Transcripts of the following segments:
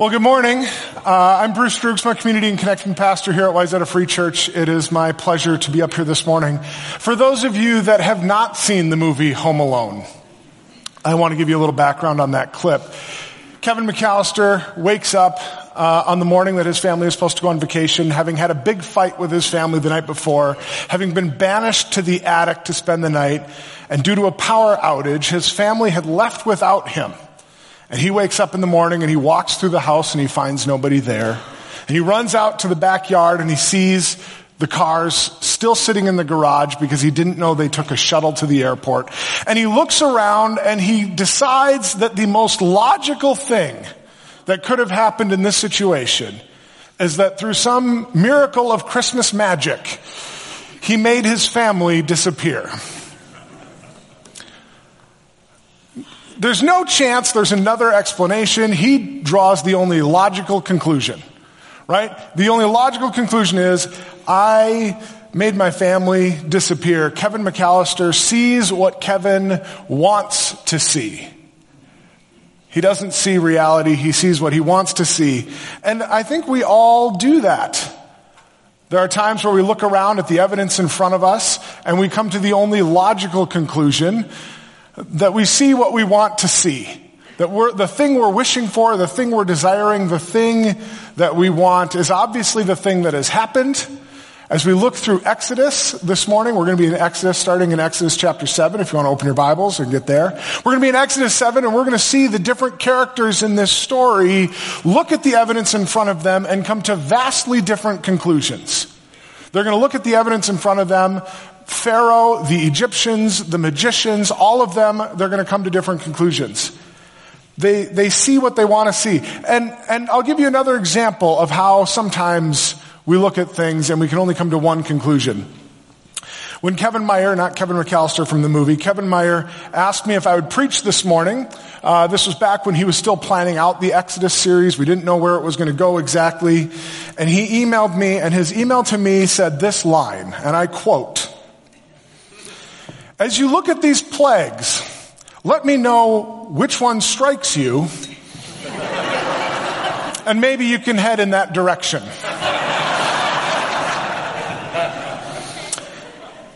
Well, good morning. Uh, I'm Bruce Droogsma community and connecting pastor here at Wayzata Free Church. It is my pleasure to be up here this morning. For those of you that have not seen the movie Home Alone, I want to give you a little background on that clip. Kevin McAllister wakes up uh, on the morning that his family is supposed to go on vacation, having had a big fight with his family the night before, having been banished to the attic to spend the night, and due to a power outage, his family had left without him. And he wakes up in the morning and he walks through the house and he finds nobody there. And he runs out to the backyard and he sees the cars still sitting in the garage because he didn't know they took a shuttle to the airport. And he looks around and he decides that the most logical thing that could have happened in this situation is that through some miracle of Christmas magic, he made his family disappear. There's no chance there's another explanation. He draws the only logical conclusion, right? The only logical conclusion is I made my family disappear. Kevin McAllister sees what Kevin wants to see. He doesn't see reality. He sees what he wants to see. And I think we all do that. There are times where we look around at the evidence in front of us and we come to the only logical conclusion that we see what we want to see. That we're, the thing we're wishing for, the thing we're desiring, the thing that we want is obviously the thing that has happened. As we look through Exodus this morning, we're going to be in Exodus, starting in Exodus chapter 7, if you want to open your Bibles and get there. We're going to be in Exodus 7 and we're going to see the different characters in this story, look at the evidence in front of them and come to vastly different conclusions. They're going to look at the evidence in front of them, Pharaoh, the Egyptians, the magicians, all of them, they're going to come to different conclusions. They, they see what they want to see. And, and I'll give you another example of how sometimes we look at things and we can only come to one conclusion. When Kevin Meyer, not Kevin McAllister from the movie, Kevin Meyer asked me if I would preach this morning. Uh, this was back when he was still planning out the Exodus series. We didn't know where it was going to go exactly. And he emailed me, and his email to me said this line, and I quote, as you look at these plagues, let me know which one strikes you, and maybe you can head in that direction.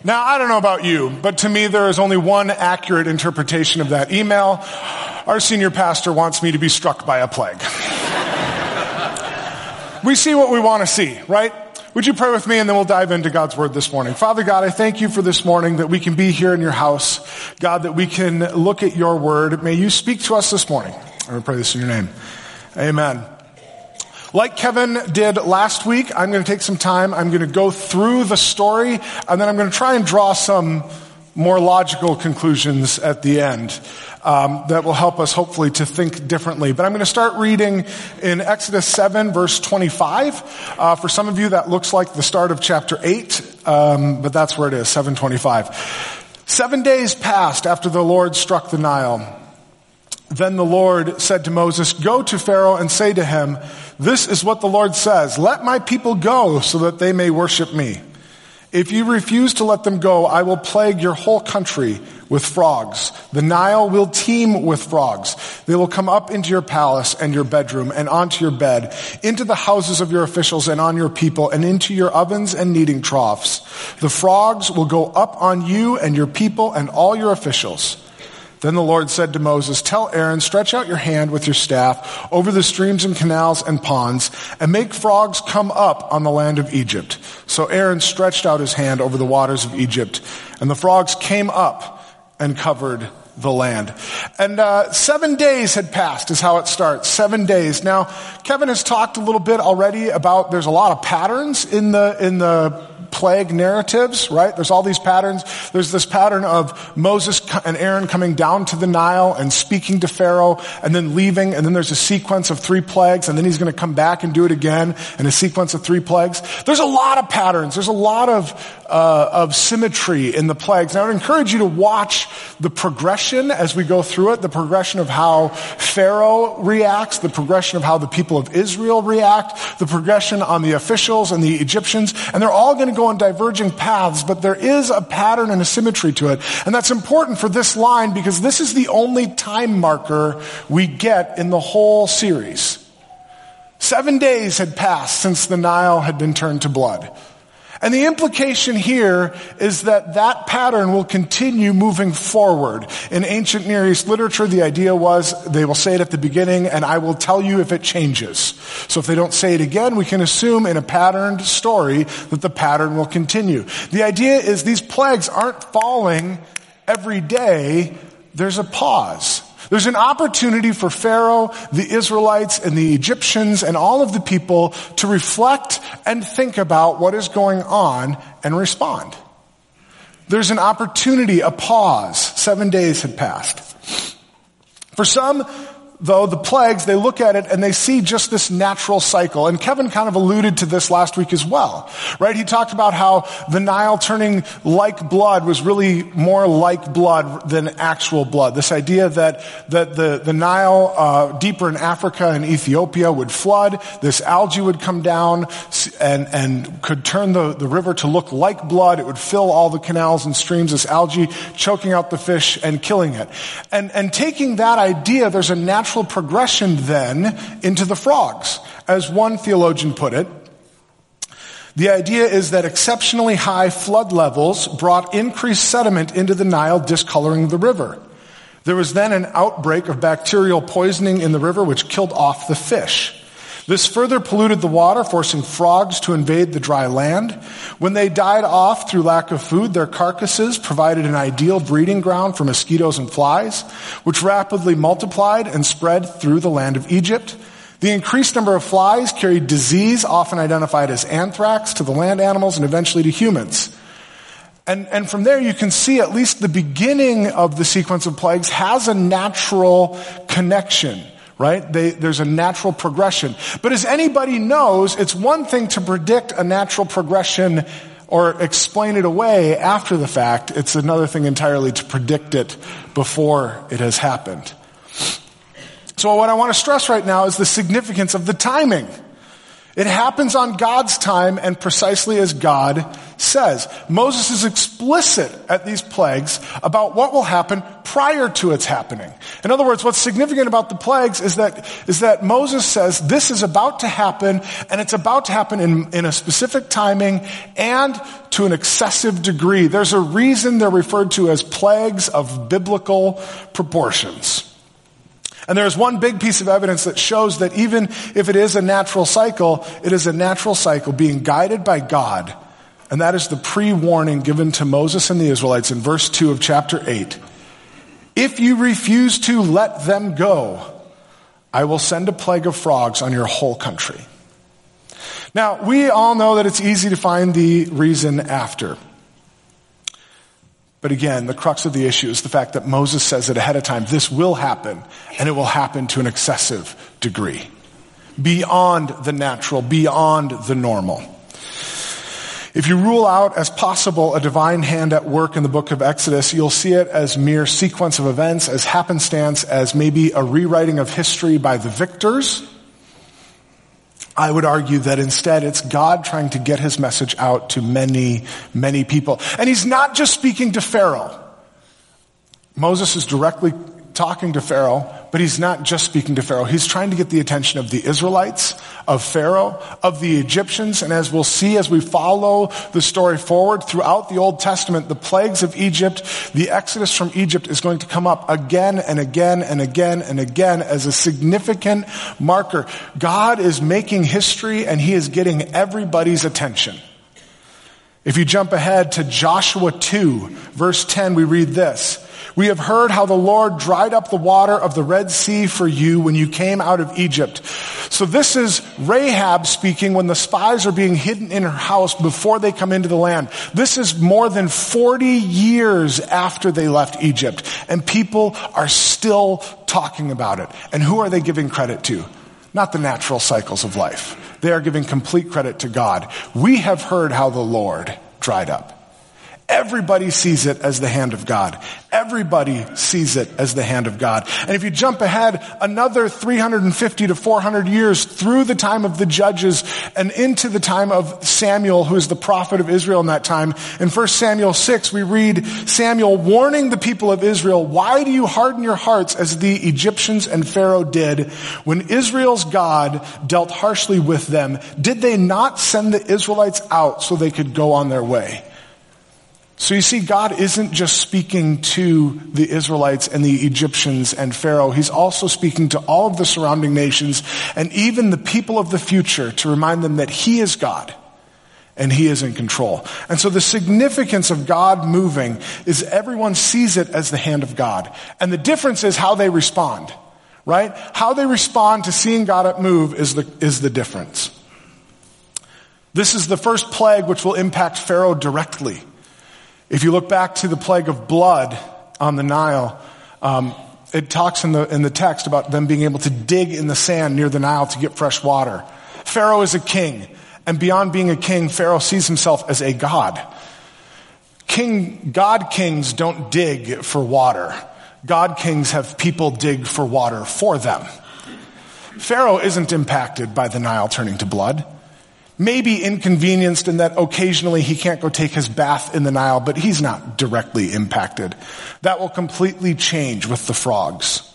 Now, I don't know about you, but to me, there is only one accurate interpretation of that email. Our senior pastor wants me to be struck by a plague. we see what we want to see, right? Would you pray with me and then we'll dive into God's word this morning. Father God, I thank you for this morning that we can be here in your house. God, that we can look at your word. May you speak to us this morning. I pray this in your name. Amen. Like Kevin did last week, I'm going to take some time. I'm going to go through the story and then I'm going to try and draw some more logical conclusions at the end um, that will help us hopefully to think differently. But I'm going to start reading in Exodus 7, verse 25. Uh, for some of you, that looks like the start of chapter 8, um, but that's where it is, 725. Seven days passed after the Lord struck the Nile. Then the Lord said to Moses, Go to Pharaoh and say to him, This is what the Lord says, Let my people go so that they may worship me. If you refuse to let them go, I will plague your whole country with frogs. The Nile will teem with frogs. They will come up into your palace and your bedroom and onto your bed, into the houses of your officials and on your people and into your ovens and kneading troughs. The frogs will go up on you and your people and all your officials. Then the Lord said to Moses, Tell Aaron, stretch out your hand with your staff over the streams and canals and ponds, and make frogs come up on the land of Egypt. So Aaron stretched out his hand over the waters of Egypt, and the frogs came up and covered the land. And uh, seven days had passed, is how it starts. Seven days. Now, Kevin has talked a little bit already about there's a lot of patterns in the in the plague narratives, right? There's all these patterns. There's this pattern of Moses and Aaron coming down to the Nile and speaking to Pharaoh and then leaving. And then there's a sequence of three plagues and then he's going to come back and do it again and a sequence of three plagues. There's a lot of patterns. There's a lot of, uh, of symmetry in the plagues. And I would encourage you to watch the progression as we go through it, the progression of how Pharaoh reacts, the progression of how the people of Israel react, the progression on the officials and the Egyptians. And they're all going to go on diverging paths, but there is a pattern and a symmetry to it. And that's important for this line because this is the only time marker we get in the whole series. Seven days had passed since the Nile had been turned to blood. And the implication here is that that pattern will continue moving forward. In ancient Near East literature, the idea was they will say it at the beginning and I will tell you if it changes. So if they don't say it again, we can assume in a patterned story that the pattern will continue. The idea is these plagues aren't falling every day. There's a pause. There's an opportunity for Pharaoh, the Israelites, and the Egyptians, and all of the people to reflect and think about what is going on and respond. There's an opportunity, a pause. Seven days had passed. For some, though, the plagues, they look at it and they see just this natural cycle. And Kevin kind of alluded to this last week as well, right? He talked about how the Nile turning like blood was really more like blood than actual blood. This idea that, that the, the Nile, uh, deeper in Africa and Ethiopia would flood, this algae would come down and, and could turn the, the river to look like blood. It would fill all the canals and streams, this algae choking out the fish and killing it. And, and taking that idea, there's a natural natural progression then into the frogs. As one theologian put it, the idea is that exceptionally high flood levels brought increased sediment into the Nile, discoloring the river. There was then an outbreak of bacterial poisoning in the river, which killed off the fish. This further polluted the water, forcing frogs to invade the dry land. When they died off through lack of food, their carcasses provided an ideal breeding ground for mosquitoes and flies, which rapidly multiplied and spread through the land of Egypt. The increased number of flies carried disease, often identified as anthrax, to the land animals and eventually to humans. And, and from there you can see at least the beginning of the sequence of plagues has a natural connection right? They, there's a natural progression. But as anybody knows, it's one thing to predict a natural progression or explain it away after the fact. It's another thing entirely to predict it before it has happened. So what I want to stress right now is the significance of the timing. It happens on God's time and precisely as God says. Moses is explicit at these plagues about what will happen prior to its happening. In other words, what's significant about the plagues is that, is that Moses says this is about to happen and it's about to happen in, in a specific timing and to an excessive degree. There's a reason they're referred to as plagues of biblical proportions. And there's one big piece of evidence that shows that even if it is a natural cycle, it is a natural cycle being guided by God. And that is the pre-warning given to Moses and the Israelites in verse 2 of chapter 8. If you refuse to let them go, I will send a plague of frogs on your whole country. Now, we all know that it's easy to find the reason after. But again, the crux of the issue is the fact that Moses says it ahead of time. This will happen, and it will happen to an excessive degree. Beyond the natural, beyond the normal. If you rule out as possible a divine hand at work in the book of Exodus, you'll see it as mere sequence of events, as happenstance, as maybe a rewriting of history by the victors, I would argue that instead it's God trying to get his message out to many, many people. And he's not just speaking to Pharaoh. Moses is directly talking to Pharaoh, but he's not just speaking to Pharaoh. He's trying to get the attention of the Israelites, of Pharaoh, of the Egyptians, and as we'll see as we follow the story forward throughout the Old Testament, the plagues of Egypt, the exodus from Egypt is going to come up again and again and again and again as a significant marker. God is making history and he is getting everybody's attention. If you jump ahead to Joshua 2, verse 10, we read this. We have heard how the Lord dried up the water of the Red Sea for you when you came out of Egypt. So this is Rahab speaking when the spies are being hidden in her house before they come into the land. This is more than 40 years after they left Egypt and people are still talking about it. And who are they giving credit to? Not the natural cycles of life. They are giving complete credit to God. We have heard how the Lord dried up. Everybody sees it as the hand of God. Everybody sees it as the hand of God. And if you jump ahead another 350 to 400 years through the time of the judges and into the time of Samuel, who is the prophet of Israel in that time, in 1 Samuel 6, we read Samuel warning the people of Israel, why do you harden your hearts as the Egyptians and Pharaoh did when Israel's God dealt harshly with them? Did they not send the Israelites out so they could go on their way? So you see, God isn't just speaking to the Israelites and the Egyptians and Pharaoh. He's also speaking to all of the surrounding nations and even the people of the future to remind them that He is God and He is in control. And so the significance of God moving is everyone sees it as the hand of God. And the difference is how they respond, right? How they respond to seeing God move is the, is the difference. This is the first plague which will impact Pharaoh directly. If you look back to the plague of blood on the Nile, um, it talks in the, in the text about them being able to dig in the sand near the Nile to get fresh water. Pharaoh is a king, and beyond being a king, Pharaoh sees himself as a god. King, God kings don't dig for water. God kings have people dig for water for them. Pharaoh isn't impacted by the Nile turning to blood maybe inconvenienced in that occasionally he can't go take his bath in the Nile, but he's not directly impacted. That will completely change with the frogs.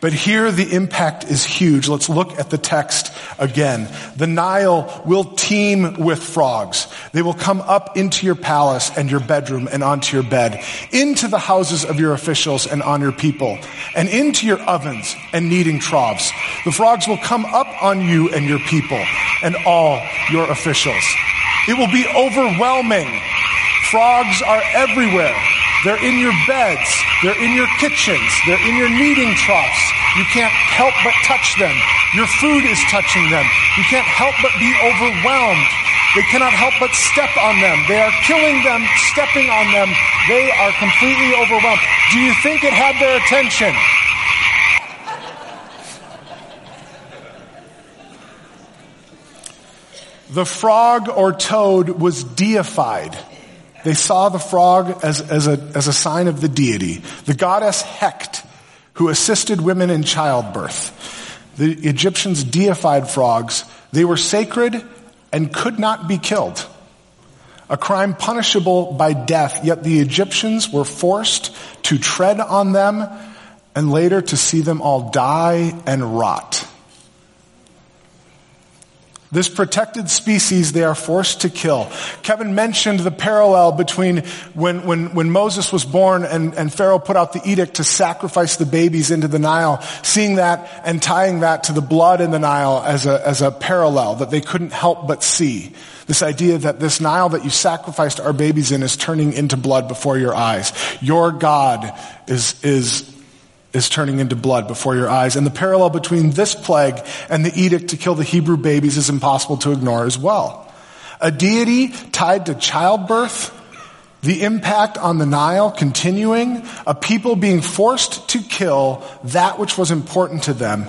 But here the impact is huge. Let's look at the text again. The Nile will teem with frogs. They will come up into your palace and your bedroom and onto your bed, into the houses of your officials and on your people, and into your ovens and kneading troughs. The frogs will come up on you and your people and all your officials. It will be overwhelming. Frogs are everywhere. They're in your beds. They're in your kitchens. They're in your kneading troughs. You can't help but touch them. Your food is touching them. You can't help but be overwhelmed. They cannot help but step on them. They are killing them, stepping on them. They are completely overwhelmed. Do you think it had their attention? The frog or toad was deified. They saw the frog as, as, a, as a sign of the deity. The goddess Heqet, who assisted women in childbirth. The Egyptians deified frogs. They were sacred and could not be killed. A crime punishable by death, yet the Egyptians were forced to tread on them and later to see them all die and rot. This protected species they are forced to kill. Kevin mentioned the parallel between when, when, when Moses was born and, and Pharaoh put out the edict to sacrifice the babies into the Nile, seeing that and tying that to the blood in the Nile as a, as a parallel that they couldn't help but see. This idea that this Nile that you sacrificed our babies in is turning into blood before your eyes. Your God is, is is turning into blood before your eyes. And the parallel between this plague and the edict to kill the Hebrew babies is impossible to ignore as well. A deity tied to childbirth, the impact on the Nile continuing, a people being forced to kill that which was important to them.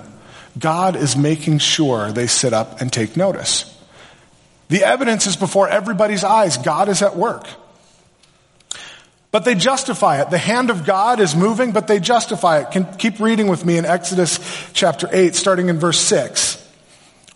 God is making sure they sit up and take notice. The evidence is before everybody's eyes. God is at work. But they justify it. The hand of God is moving, but they justify it. Can keep reading with me in Exodus chapter 8, starting in verse 6.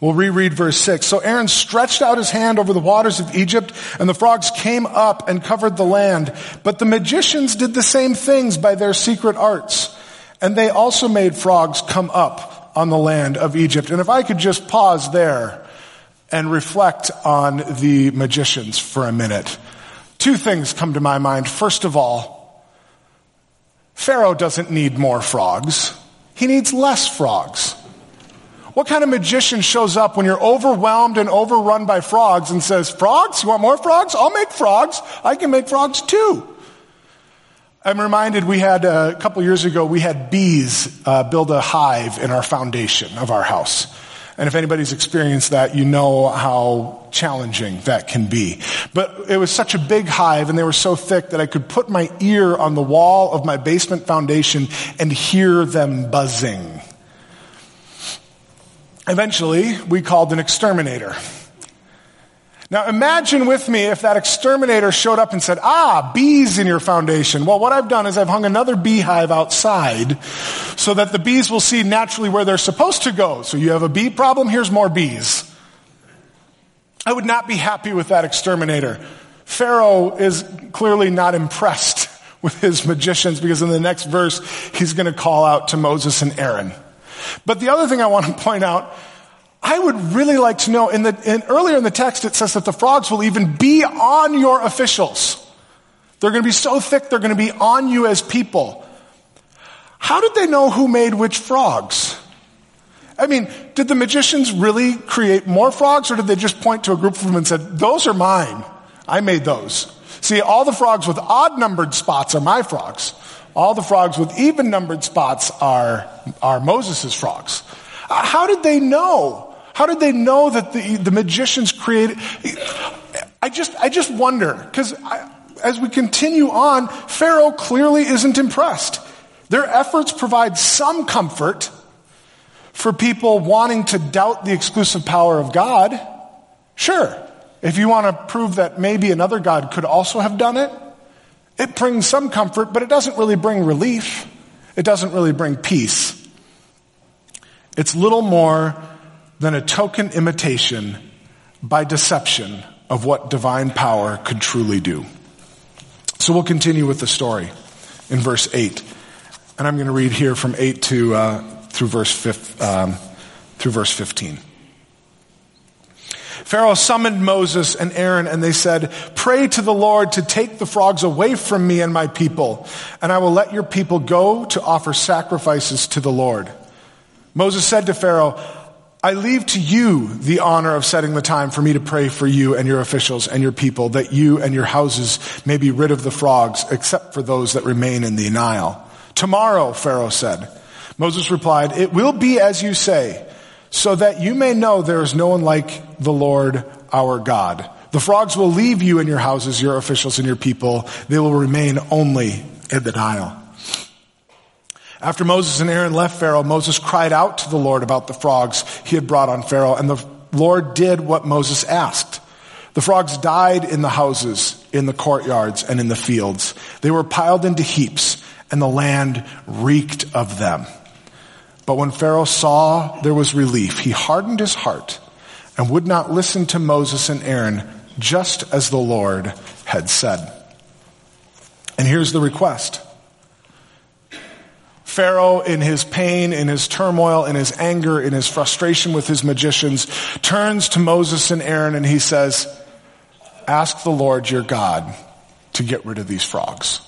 We'll reread verse 6. So Aaron stretched out his hand over the waters of Egypt, and the frogs came up and covered the land. But the magicians did the same things by their secret arts. And they also made frogs come up on the land of Egypt. And if I could just pause there and reflect on the magicians for a minute. Two things come to my mind. First of all, Pharaoh doesn't need more frogs. He needs less frogs. What kind of magician shows up when you're overwhelmed and overrun by frogs and says, frogs? You want more frogs? I'll make frogs. I can make frogs too. I'm reminded we had uh, a couple years ago, we had bees uh, build a hive in our foundation of our house. And if anybody's experienced that, you know how challenging that can be. But it was such a big hive and they were so thick that I could put my ear on the wall of my basement foundation and hear them buzzing. Eventually, we called an exterminator. Now imagine with me if that exterminator showed up and said, ah, bees in your foundation. Well, what I've done is I've hung another beehive outside so that the bees will see naturally where they're supposed to go. So you have a bee problem, here's more bees. I would not be happy with that exterminator. Pharaoh is clearly not impressed with his magicians because in the next verse, he's going to call out to Moses and Aaron. But the other thing I want to point out I would really like to know, in the, in, earlier in the text it says that the frogs will even be on your officials. They're going to be so thick, they're going to be on you as people. How did they know who made which frogs? I mean, did the magicians really create more frogs or did they just point to a group of them and said, those are mine. I made those. See, all the frogs with odd numbered spots are my frogs. All the frogs with even numbered spots are, are Moses' frogs. Uh, how did they know? How did they know that the, the magicians created? I just, I just wonder, because as we continue on, Pharaoh clearly isn't impressed. Their efforts provide some comfort for people wanting to doubt the exclusive power of God. Sure. If you want to prove that maybe another God could also have done it, it brings some comfort, but it doesn't really bring relief. It doesn't really bring peace. It's little more than a token imitation by deception of what divine power could truly do. So we'll continue with the story in verse 8. And I'm going to read here from 8 to, uh, through, verse um, through verse 15. Pharaoh summoned Moses and Aaron and they said, pray to the Lord to take the frogs away from me and my people, and I will let your people go to offer sacrifices to the Lord. Moses said to Pharaoh, I leave to you the honor of setting the time for me to pray for you and your officials and your people, that you and your houses may be rid of the frogs, except for those that remain in the Nile. Tomorrow, Pharaoh said. Moses replied, It will be as you say, so that you may know there is no one like the Lord our God. The frogs will leave you and your houses, your officials and your people. They will remain only in the Nile. After Moses and Aaron left Pharaoh, Moses cried out to the Lord about the frogs he had brought on Pharaoh, and the Lord did what Moses asked. The frogs died in the houses, in the courtyards, and in the fields. They were piled into heaps, and the land reeked of them. But when Pharaoh saw there was relief, he hardened his heart and would not listen to Moses and Aaron, just as the Lord had said. And here's the request. Pharaoh, in his pain, in his turmoil, in his anger, in his frustration with his magicians, turns to Moses and Aaron and he says, Ask the Lord your God to get rid of these frogs.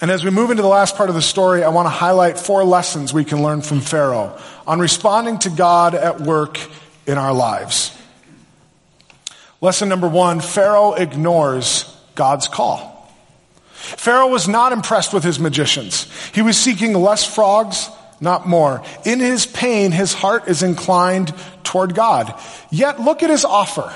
And as we move into the last part of the story, I want to highlight four lessons we can learn from Pharaoh on responding to God at work in our lives. Lesson number one Pharaoh ignores God's call. Pharaoh was not impressed with his magicians. He was seeking less frogs, not more. In his pain, his heart is inclined toward God. Yet look at his offer.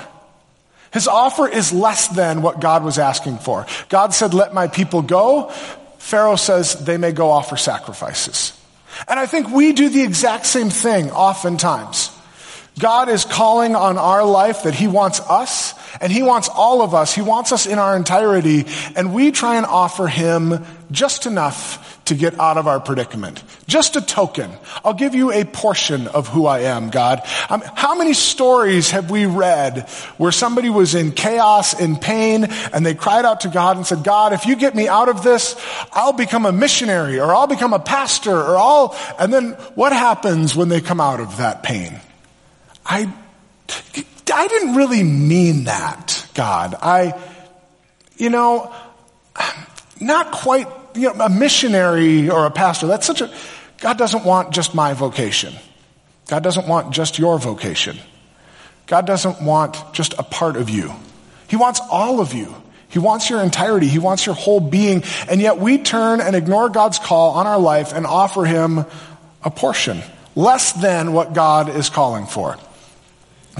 His offer is less than what God was asking for. God said, let my people go. Pharaoh says they may go offer sacrifices. And I think we do the exact same thing oftentimes. God is calling on our life that He wants us and He wants all of us. He wants us in our entirety and we try and offer Him just enough to get out of our predicament. Just a token. I'll give you a portion of who I am, God. Um, how many stories have we read where somebody was in chaos, in pain, and they cried out to God and said, God, if you get me out of this, I'll become a missionary or I'll become a pastor or I'll, and then what happens when they come out of that pain? I, I didn't really mean that, God. I, you know, not quite, you know, a missionary or a pastor. That's such a, God doesn't want just my vocation. God doesn't want just your vocation. God doesn't want just a part of you. He wants all of you. He wants your entirety. He wants your whole being. And yet we turn and ignore God's call on our life and offer Him a portion, less than what God is calling for.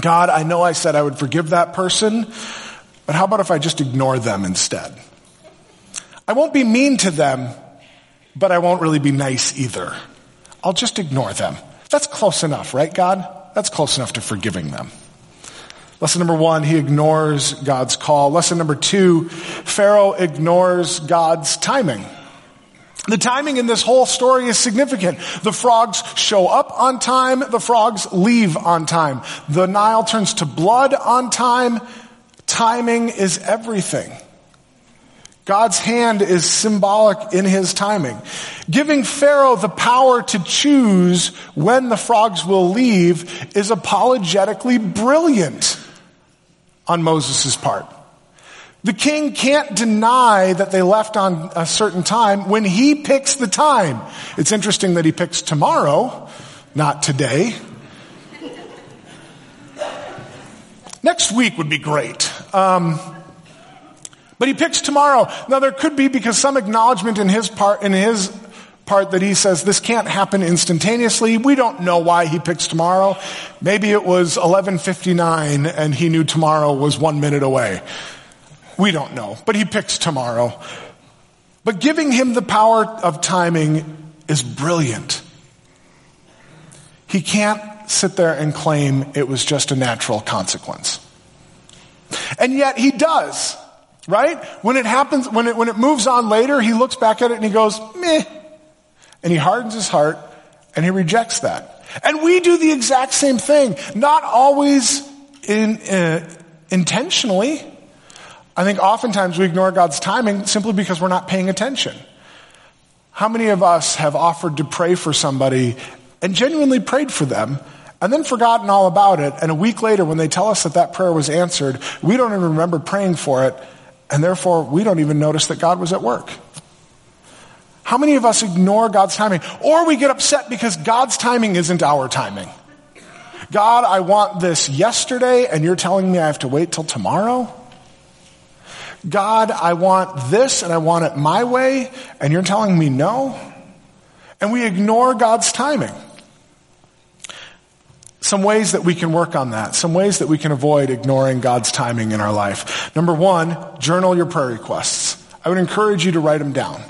God, I know I said I would forgive that person, but how about if I just ignore them instead? I won't be mean to them, but I won't really be nice either. I'll just ignore them. That's close enough, right, God? That's close enough to forgiving them. Lesson number one, he ignores God's call. Lesson number two, Pharaoh ignores God's timing. The timing in this whole story is significant. The frogs show up on time, the frogs leave on time. The Nile turns to blood on time. Timing is everything. God's hand is symbolic in his timing. Giving Pharaoh the power to choose when the frogs will leave is apologetically brilliant on Moses' part. The king can't deny that they left on a certain time when he picks the time. It's interesting that he picks tomorrow, not today. Next week would be great. Um, but he picks tomorrow. Now there could be because some acknowledgement in his part, in his part that he says this can't happen instantaneously. We don't know why he picks tomorrow. Maybe it was 11:59 and he knew tomorrow was 1 minute away. We don't know, but he picks tomorrow. But giving him the power of timing is brilliant. He can't sit there and claim it was just a natural consequence. And yet he does, right? When it happens, when it, when it moves on later, he looks back at it and he goes, meh. And he hardens his heart and he rejects that. And we do the exact same thing, not always in, uh, intentionally. I think oftentimes we ignore God's timing simply because we're not paying attention. How many of us have offered to pray for somebody and genuinely prayed for them and then forgotten all about it and a week later when they tell us that that prayer was answered, we don't even remember praying for it and therefore we don't even notice that God was at work. How many of us ignore God's timing? Or we get upset because God's timing isn't our timing. God, I want this yesterday and you're telling me I have to wait till tomorrow? God, I want this and I want it my way, and you're telling me no? And we ignore God's timing. Some ways that we can work on that, some ways that we can avoid ignoring God's timing in our life. Number one, journal your prayer requests. I would encourage you to write them down.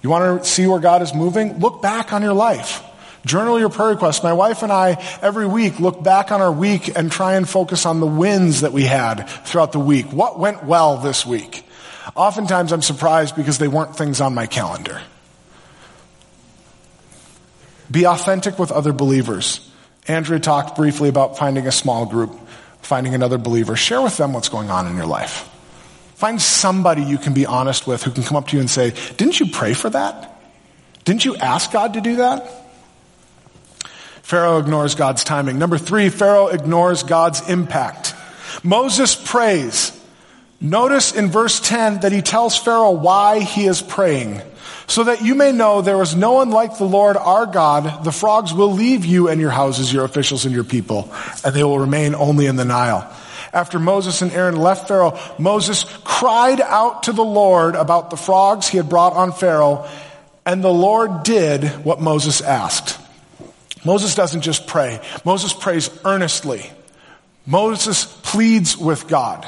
You want to see where God is moving? Look back on your life. Journal your prayer requests. My wife and I, every week, look back on our week and try and focus on the wins that we had throughout the week. What went well this week? Oftentimes I'm surprised because they weren't things on my calendar. Be authentic with other believers. Andrea talked briefly about finding a small group, finding another believer. Share with them what's going on in your life. Find somebody you can be honest with who can come up to you and say, Didn't you pray for that? Didn't you ask God to do that? Pharaoh ignores God's timing. Number three, Pharaoh ignores God's impact. Moses prays. Notice in verse 10 that he tells Pharaoh why he is praying. So that you may know there is no one like the Lord our God. The frogs will leave you and your houses, your officials and your people, and they will remain only in the Nile. After Moses and Aaron left Pharaoh, Moses cried out to the Lord about the frogs he had brought on Pharaoh, and the Lord did what Moses asked. Moses doesn't just pray. Moses prays earnestly. Moses pleads with God.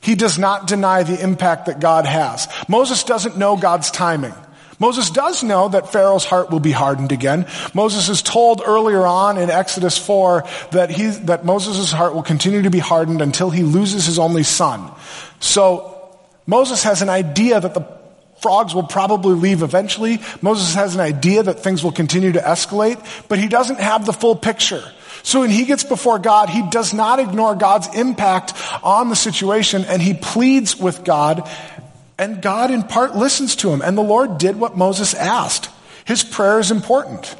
He does not deny the impact that God has. Moses doesn't know God's timing. Moses does know that Pharaoh's heart will be hardened again. Moses is told earlier on in Exodus 4 that he, that Moses' heart will continue to be hardened until he loses his only son. So Moses has an idea that the Frogs will probably leave eventually. Moses has an idea that things will continue to escalate, but he doesn't have the full picture. So when he gets before God, he does not ignore God's impact on the situation and he pleads with God and God in part listens to him. And the Lord did what Moses asked. His prayer is important.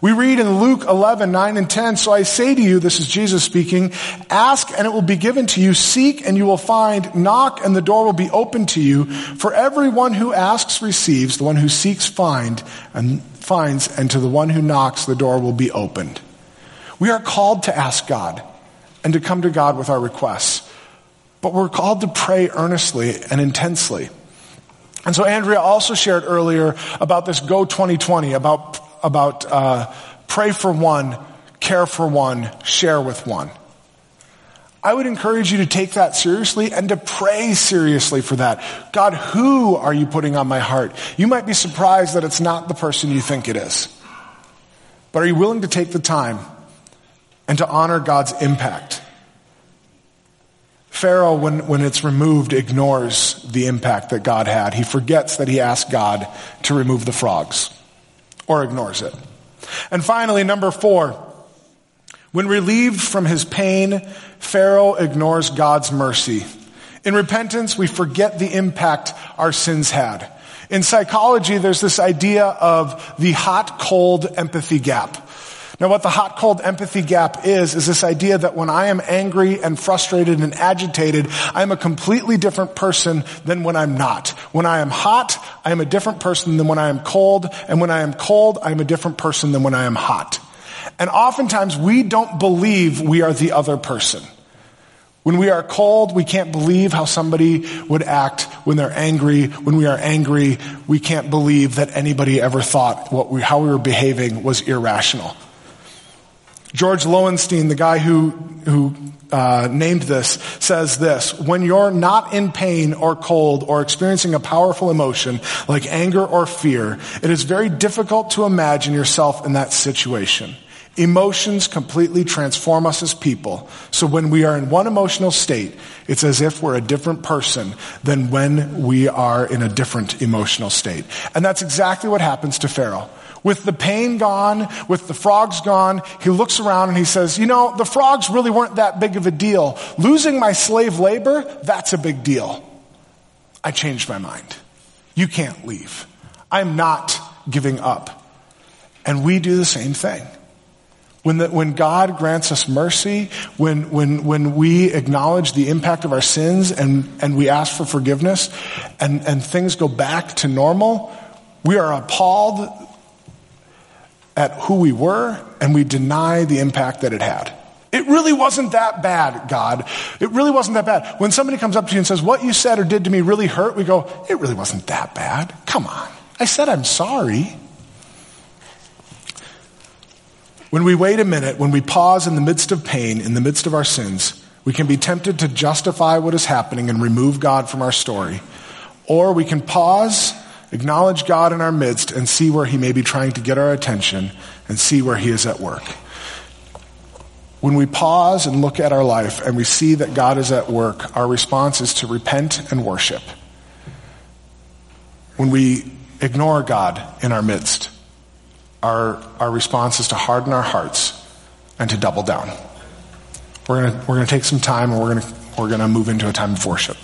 We read in Luke 11, 9 and 10, so I say to you, this is Jesus speaking, ask and it will be given to you, seek and you will find, knock and the door will be opened to you. For everyone who asks receives, the one who seeks find and finds, and to the one who knocks the door will be opened. We are called to ask God and to come to God with our requests, but we're called to pray earnestly and intensely. And so Andrea also shared earlier about this Go 2020, about about uh, pray for one, care for one, share with one. I would encourage you to take that seriously and to pray seriously for that. God, who are you putting on my heart? You might be surprised that it's not the person you think it is. But are you willing to take the time and to honor God's impact? Pharaoh, when, when it's removed, ignores the impact that God had. He forgets that he asked God to remove the frogs or ignores it. And finally, number four, when relieved from his pain, Pharaoh ignores God's mercy. In repentance, we forget the impact our sins had. In psychology, there's this idea of the hot cold empathy gap. Now what the hot cold empathy gap is, is this idea that when I am angry and frustrated and agitated, I'm a completely different person than when I'm not. When I am hot, I am a different person than when I am cold, and when I am cold, I am a different person than when I am hot. And oftentimes we don't believe we are the other person. When we are cold, we can't believe how somebody would act when they're angry. When we are angry, we can't believe that anybody ever thought what we, how we were behaving was irrational. George Loewenstein, the guy who, who uh, named this, says this When you're not in pain or cold or experiencing a powerful emotion like anger or fear, it is very difficult to imagine yourself in that situation. Emotions completely transform us as people. So when we are in one emotional state, it's as if we're a different person than when we are in a different emotional state. And that's exactly what happens to Pharaoh. With the pain gone, with the frogs gone, he looks around and he says, you know, the frogs really weren't that big of a deal. Losing my slave labor, that's a big deal. I changed my mind. You can't leave. I'm not giving up. And we do the same thing. When, the, when God grants us mercy, when, when, when we acknowledge the impact of our sins and, and we ask for forgiveness and, and things go back to normal, we are appalled at who we were and we deny the impact that it had. It really wasn't that bad, God. It really wasn't that bad. When somebody comes up to you and says, what you said or did to me really hurt, we go, it really wasn't that bad. Come on. I said I'm sorry. When we wait a minute, when we pause in the midst of pain, in the midst of our sins, we can be tempted to justify what is happening and remove God from our story. Or we can pause acknowledge God in our midst and see where He may be trying to get our attention and see where He is at work. When we pause and look at our life and we see that God is at work, our response is to repent and worship. When we ignore God in our midst, our, our response is to harden our hearts and to double down. We're going we're gonna take some time and we're going we're gonna move into a time of worship.